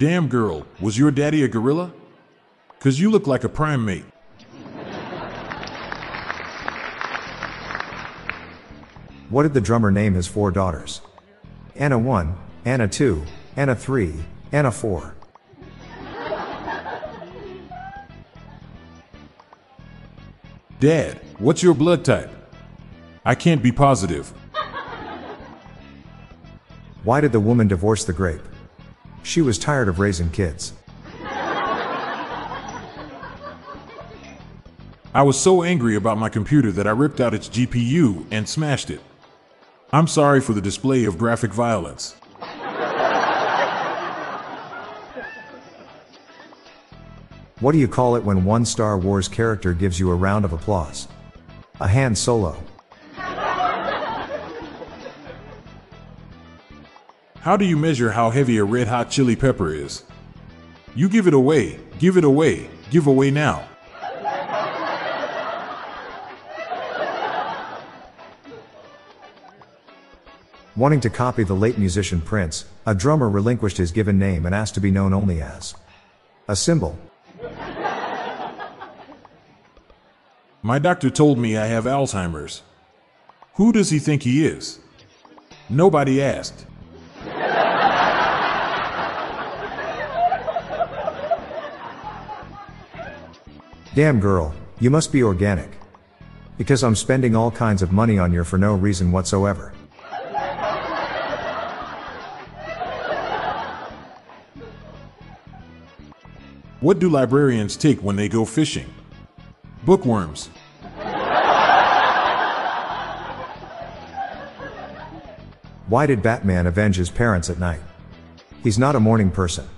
Damn girl, was your daddy a gorilla? Cause you look like a primate. What did the drummer name his four daughters? Anna 1, Anna 2, Anna 3, Anna 4. Dad, what's your blood type? I can't be positive. Why did the woman divorce the grape? She was tired of raising kids. I was so angry about my computer that I ripped out its GPU and smashed it. I'm sorry for the display of graphic violence. What do you call it when one Star Wars character gives you a round of applause? A Han Solo. How do you measure how heavy a red hot chili pepper is? You give it away, give it away, give away now. Wanting to copy the late musician Prince, a drummer relinquished his given name and asked to be known only as a symbol. My doctor told me I have Alzheimer's. Who does he think he is? Nobody asked. Damn girl, you must be organic. Because I'm spending all kinds of money on you for no reason whatsoever. What do librarians take when they go fishing? Bookworms. Why did Batman avenge his parents at night? He's not a morning person.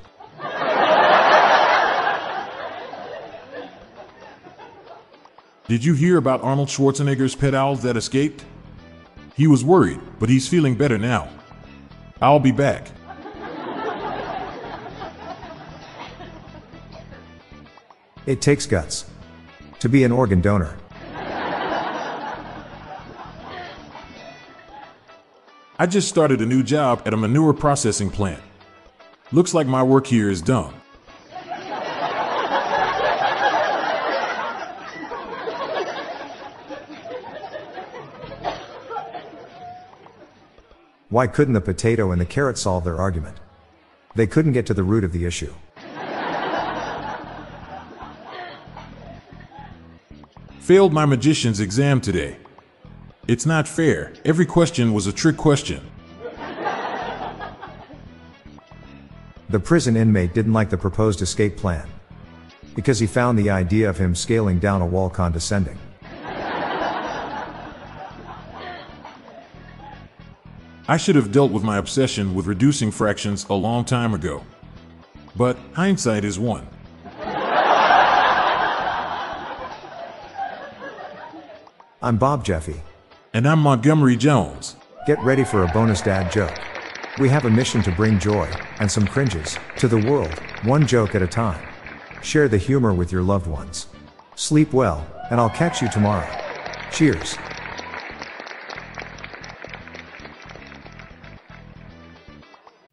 Did you hear about Arnold Schwarzenegger's pet owl that escaped? He was worried, but he's feeling better now. I'll be back. It takes guts to be an organ donor. I just started a new job at a manure processing plant. Looks like my work here is done. Why couldn't the potato and the carrot solve their argument? They couldn't get to the root of the issue. Failed my magician's exam today. It's not fair. Every question was a trick question. The prison inmate didn't like the proposed escape plan. Because he found the idea of him scaling down a wall condescending. I should have dealt with my obsession with reducing fractions a long time ago. But hindsight is one. I'm Bob Jeffy. And I'm Montgomery Jones. Get ready for a bonus dad joke. We have a mission to bring joy, and some cringes, to the world, one joke at a time. Share the humor with your loved ones. Sleep well, and I'll catch you tomorrow. Cheers.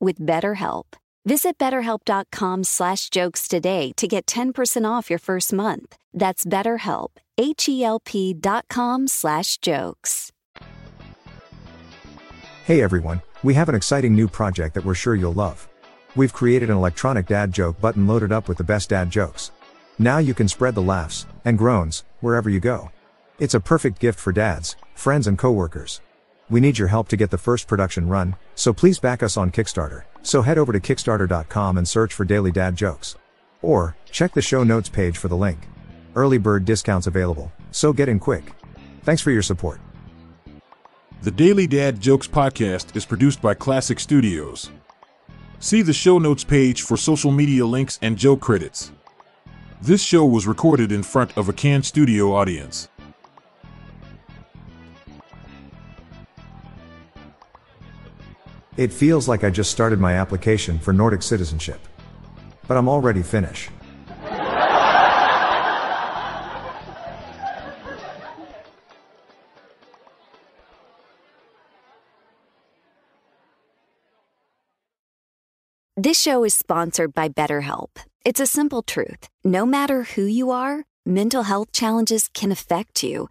with BetterHelp. Visit betterhelp.com slash jokes today to get 10% off your first month. That's BetterHelp, H-E-L-P dot com slash jokes. Hey everyone, we have an exciting new project that we're sure you'll love. We've created an electronic dad joke button loaded up with the best dad jokes. Now you can spread the laughs and groans wherever you go. It's a perfect gift for dads, friends, and coworkers. We need your help to get the first production run, so please back us on Kickstarter. So head over to Kickstarter.com and search for Daily Dad Jokes. Or, check the show notes page for the link. Early bird discounts available, so get in quick. Thanks for your support. The Daily Dad Jokes podcast is produced by Classic Studios. See the show notes page for social media links and joke credits. This show was recorded in front of a canned studio audience. It feels like I just started my application for Nordic citizenship. But I'm already Finnish. This show is sponsored by BetterHelp. It's a simple truth. No matter who you are, mental health challenges can affect you,